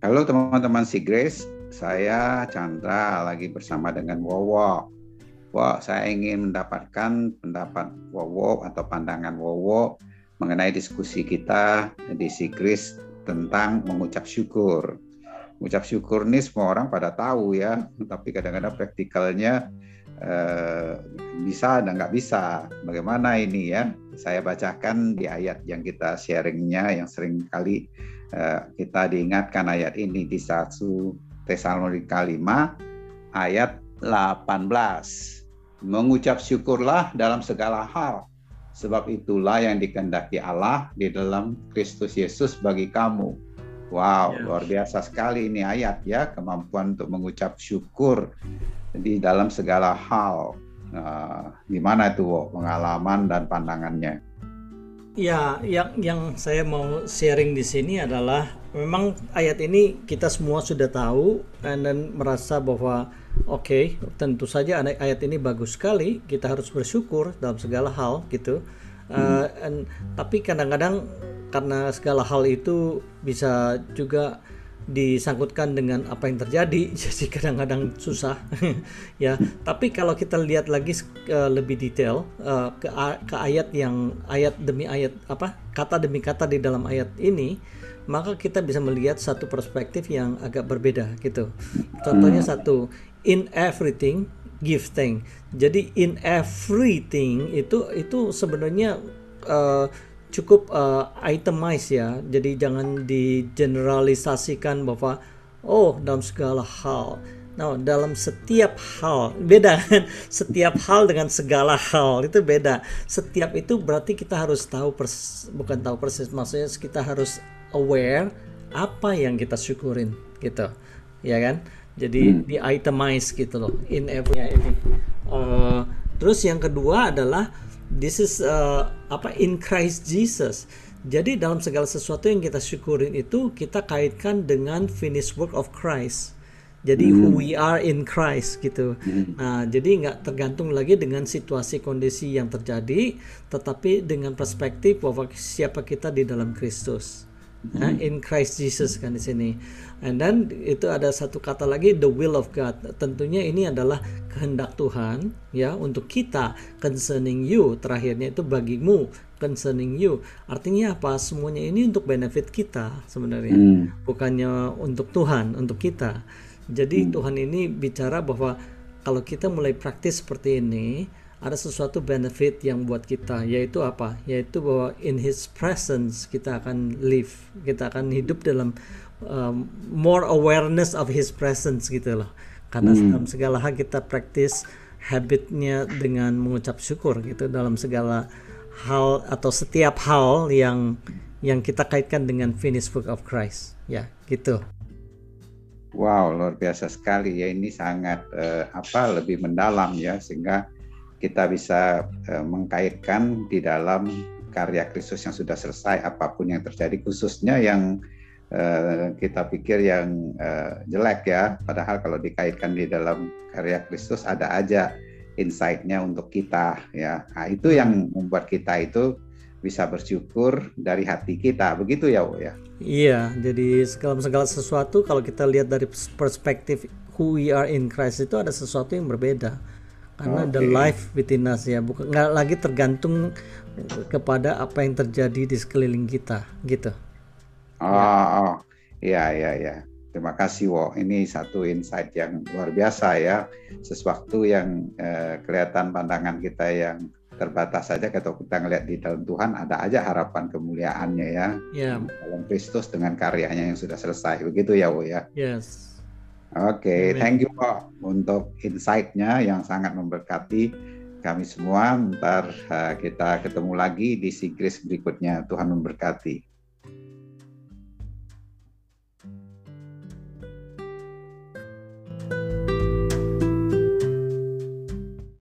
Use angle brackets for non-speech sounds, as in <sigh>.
Halo teman-teman si Grace, saya Chandra lagi bersama dengan Wowo. Wah, saya ingin mendapatkan pendapat Wowo atau pandangan Wowo mengenai diskusi kita di si Grace tentang mengucap syukur. Mengucap syukur ini semua orang pada tahu ya, tapi kadang-kadang praktikalnya eh, bisa dan nggak bisa. Bagaimana ini ya? Saya bacakan di ayat yang kita sharingnya yang sering kali Eh, kita diingatkan ayat ini di 1 Tesalonika 5 ayat 18. Mengucap syukurlah dalam segala hal, sebab itulah yang dikehendaki Allah di dalam Kristus Yesus bagi kamu. Wow, ya. luar biasa sekali ini ayat ya, kemampuan untuk mengucap syukur di dalam segala hal. Nah, gimana itu pengalaman dan pandangannya? Ya, yang yang saya mau sharing di sini adalah memang ayat ini kita semua sudah tahu dan, merasa bahwa oke, okay, tentu saja ayat ini bagus sekali, kita harus bersyukur dalam segala hal gitu. Uh, and, tapi kadang-kadang karena segala hal itu bisa juga disangkutkan dengan apa yang terjadi <laughs> jadi kadang-kadang susah <laughs> ya. Tapi kalau kita lihat lagi uh, lebih detail uh, ke, ke ayat yang ayat demi ayat apa kata demi kata di dalam ayat ini maka kita bisa melihat satu perspektif yang agak berbeda gitu. Contohnya satu in everything give thanks. Jadi in everything itu itu sebenarnya uh, cukup uh, itemize ya. Jadi jangan digeneralisasikan bahwa oh dalam segala hal. Nah, dalam setiap hal beda kan? <laughs> Setiap hal dengan segala hal itu beda. Setiap itu berarti kita harus tahu persis, bukan tahu persis, maksudnya kita harus aware apa yang kita syukurin gitu. Ya kan? Jadi hmm. di itemize gitu loh in every uh, terus yang kedua adalah this is uh, apa in Christ Jesus. Jadi dalam segala sesuatu yang kita syukurin itu kita kaitkan dengan finished work of Christ. Jadi mm. who we are in Christ gitu. Mm. Nah, jadi nggak tergantung lagi dengan situasi kondisi yang terjadi, tetapi dengan perspektif bahwa siapa kita di dalam Kristus. Nah, in Christ Jesus kan di sini. And then itu ada satu kata lagi the will of God. Tentunya ini adalah kehendak Tuhan ya untuk kita concerning you. Terakhirnya itu bagimu concerning you. Artinya apa? Semuanya ini untuk benefit kita sebenarnya. Hmm. Bukannya untuk Tuhan, untuk kita. Jadi hmm. Tuhan ini bicara bahwa kalau kita mulai praktis seperti ini, ada sesuatu benefit yang buat kita yaitu apa? Yaitu bahwa in his presence kita akan live kita akan hidup dalam um, more awareness of his presence gitu loh. Karena hmm. dalam segala hal kita praktis habitnya dengan mengucap syukur gitu dalam segala hal atau setiap hal yang yang kita kaitkan dengan finished work of Christ. Ya gitu. Wow luar biasa sekali ya. Ini sangat uh, apa lebih mendalam ya sehingga kita bisa uh, mengkaitkan di dalam karya Kristus yang sudah selesai apa pun yang terjadi khususnya yang uh, kita pikir yang uh, jelek ya. Padahal kalau dikaitkan di dalam karya Kristus ada aja insight-nya untuk kita ya. Nah, itu yang membuat kita itu bisa bersyukur dari hati kita. Begitu ya Bu ya? Iya jadi segala segala sesuatu kalau kita lihat dari perspektif who we are in Christ itu ada sesuatu yang berbeda karena okay. the life within us ya bukan nggak lagi tergantung kepada apa yang terjadi di sekeliling kita gitu. Oh ya. oh. Ya ya ya terima kasih Wo. Ini satu insight yang luar biasa ya. Sesuatu yang eh, kelihatan pandangan kita yang terbatas saja. Kalau kita ngelihat di dalam Tuhan ada aja harapan kemuliaannya ya. Yeah. dalam Kristus dengan karyanya yang sudah selesai. Begitu ya Wo ya? Yes Oke, okay, thank you Pak untuk insight-nya yang sangat memberkati kami semua. Ntar uh, kita ketemu lagi di Sigris berikutnya. Tuhan memberkati.